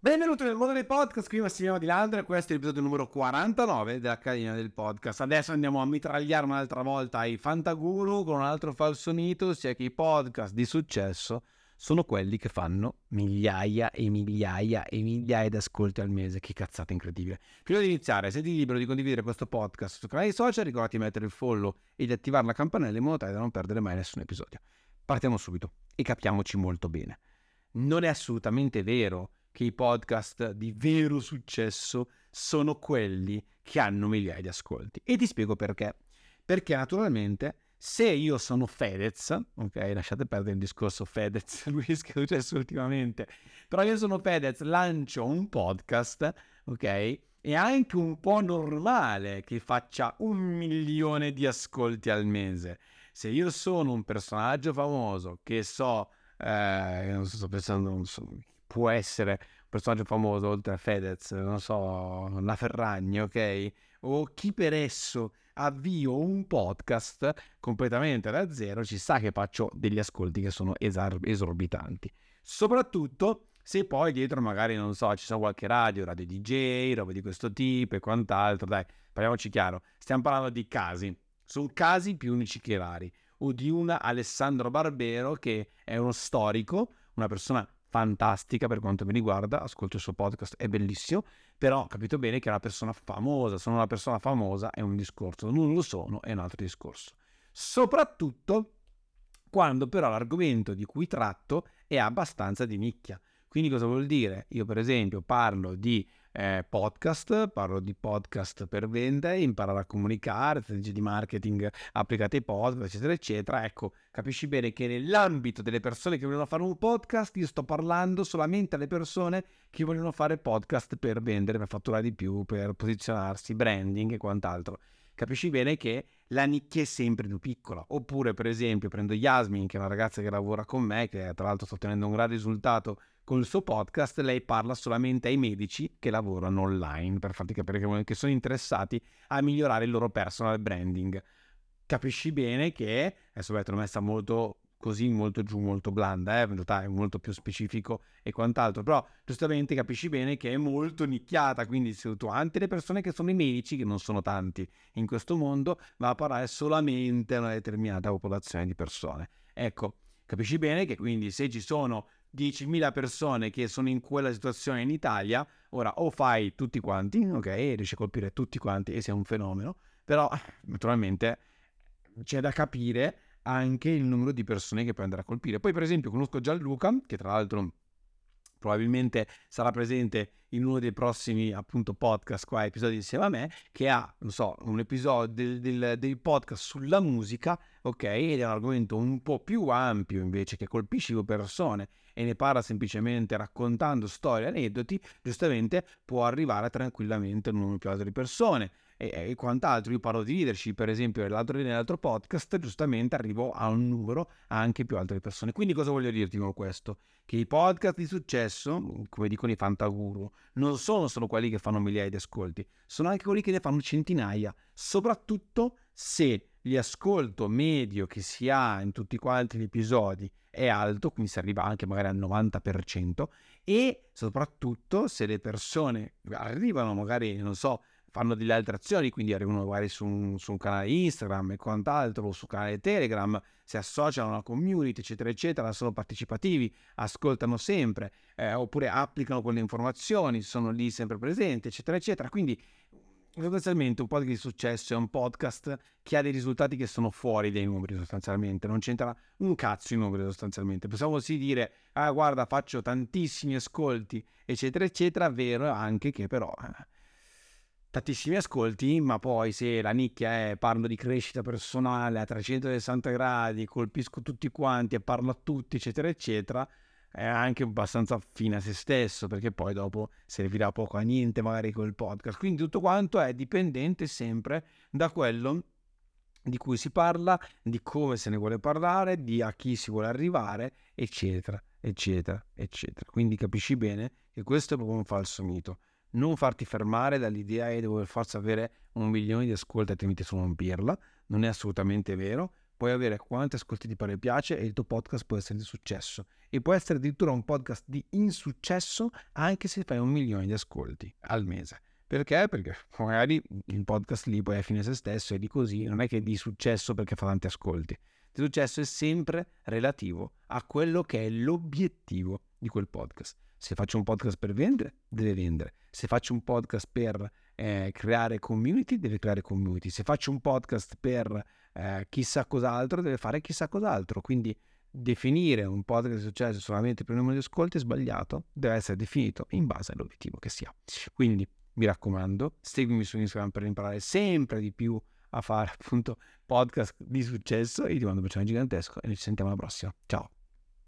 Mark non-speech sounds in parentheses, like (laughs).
Benvenuti nel mondo dei podcast, qui Massimiliano Di Landre, questo è l'episodio numero 49 dell'Accademia del Podcast. Adesso andiamo a mitragliare un'altra volta i Fantaguru con un altro falso mito, ossia che i podcast di successo sono quelli che fanno migliaia e migliaia e migliaia di ascolti al mese. Che cazzata incredibile. Prima di iniziare, senti libero di condividere questo podcast sui canali social, ricordati di mettere il follow e di attivare la campanella in modo tale da non perdere mai nessun episodio. Partiamo subito e capiamoci molto bene. Non è assolutamente vero che i podcast di vero successo sono quelli che hanno migliaia di ascolti. E ti spiego perché. Perché naturalmente se io sono Fedez, ok, lasciate perdere il discorso Fedez, (laughs) lui è successo ultimamente, però io sono Fedez, lancio un podcast, ok, è anche un po' normale che faccia un milione di ascolti al mese. Se io sono un personaggio famoso che so, eh, non so, sto pensando, non so, può essere personaggio famoso oltre a Fedez, non so, la Ferragni, ok? O chi per esso avvio un podcast completamente da zero, ci sa che faccio degli ascolti che sono esar- esorbitanti. Soprattutto se poi dietro magari, non so, ci sono qualche radio, radio DJ, roba di questo tipo e quant'altro, dai, parliamoci chiaro, stiamo parlando di casi, sono casi più unici che rari, o di una Alessandro Barbero che è uno storico, una persona fantastica per quanto mi riguarda, ascolto il suo podcast, è bellissimo, però ho capito bene che è una persona famosa, sono una persona famosa è un discorso, non lo sono è un altro discorso. Soprattutto quando però l'argomento di cui tratto è abbastanza di nicchia. Quindi cosa vuol dire? Io per esempio parlo di eh, podcast, parlo di podcast per vendere, imparare a comunicare, strategie di marketing applicate ai podcast, eccetera, eccetera. Ecco, capisci bene che nell'ambito delle persone che vogliono fare un podcast, io sto parlando solamente alle persone che vogliono fare podcast per vendere, per fatturare di più, per posizionarsi, branding e quant'altro. Capisci bene che la nicchia è sempre più piccola. Oppure, per esempio, prendo Yasmin, che è una ragazza che lavora con me, che tra l'altro sta ottenendo un gran risultato con il suo podcast, lei parla solamente ai medici che lavorano online, per farti capire che sono interessati a migliorare il loro personal branding. Capisci bene che, adesso l'ho messa molto così molto giù, molto blanda, eh? in realtà è molto più specifico e quant'altro, però giustamente capisci bene che è molto nicchiata, quindi se tu anche le persone che sono i medici, che non sono tanti in questo mondo, va a parlare solamente a una determinata popolazione di persone. Ecco, capisci bene che quindi se ci sono 10.000 persone che sono in quella situazione in Italia, ora o fai tutti quanti, ok, riesci a colpire tutti quanti e sei un fenomeno, però naturalmente c'è da capire anche il numero di persone che puoi andare a colpire. Poi per esempio conosco Gianluca, che tra l'altro probabilmente sarà presente in uno dei prossimi appunto podcast qua, episodi insieme a me, che ha, non so, un episodio del, del, del, podcast sulla musica, ok? Ed è un argomento un po' più ampio invece che colpisce le persone e ne parla semplicemente raccontando storie, aneddoti, giustamente può arrivare tranquillamente a un numero più alto di persone e, e quant'altro. Io parlo di leadership, per esempio, nell'altro, podcast, giustamente arrivo a un numero anche più alto di persone. Quindi cosa voglio dirti con questo? Che i podcast di successo, come dicono i fantaguru, non sono solo quelli che fanno migliaia di ascolti, sono anche quelli che ne fanno centinaia, soprattutto se l'ascolto medio che si ha in tutti quanti gli episodi è alto, quindi si arriva anche magari al 90%, e soprattutto se le persone arrivano magari, non so, fanno delle altre azioni, quindi arrivano magari su un, su un canale Instagram e quant'altro, o su canale Telegram, si associano a una community, eccetera, eccetera, sono partecipativi, ascoltano sempre, eh, oppure applicano quelle informazioni, sono lì sempre presenti, eccetera, eccetera. Quindi sostanzialmente un podcast di successo è un podcast che ha dei risultati che sono fuori dai numeri sostanzialmente, non c'entra un cazzo i numeri sostanzialmente. Possiamo sì dire, ah guarda faccio tantissimi ascolti, eccetera, eccetera, vero anche che però... Eh, tantissimi ascolti, ma poi se la nicchia è parlo di crescita personale a 360 gradi, colpisco tutti quanti e parlo a tutti, eccetera, eccetera, è anche abbastanza fine a se stesso, perché poi dopo servirà poco a niente magari col podcast. Quindi tutto quanto è dipendente sempre da quello di cui si parla, di come se ne vuole parlare, di a chi si vuole arrivare, eccetera, eccetera, eccetera. Quindi capisci bene che questo è proprio un falso mito non farti fermare dall'idea di dover forza avere un milione di ascolti altrimenti sono un pirla, non è assolutamente vero. puoi avere quanti ascolti ti pare piace e il tuo podcast può essere di successo e può essere addirittura un podcast di insuccesso anche se fai un milione di ascolti al mese. Perché? Perché magari il podcast lì poi è fine a se stesso e di così non è che è di successo perché fa tanti ascolti. Di successo è sempre relativo a quello che è l'obiettivo di quel podcast. Se faccio un podcast per vendere, deve vendere. Se faccio un podcast per eh, creare community, deve creare community. Se faccio un podcast per eh, chissà cos'altro, deve fare chissà cos'altro. Quindi definire un podcast di successo solamente per il numero di ascolti è sbagliato, deve essere definito in base all'obiettivo che sia. Quindi mi raccomando, seguimi su Instagram per imparare sempre di più a fare appunto podcast di successo e ti mando un bacione gigantesco e ci sentiamo alla prossima. Ciao!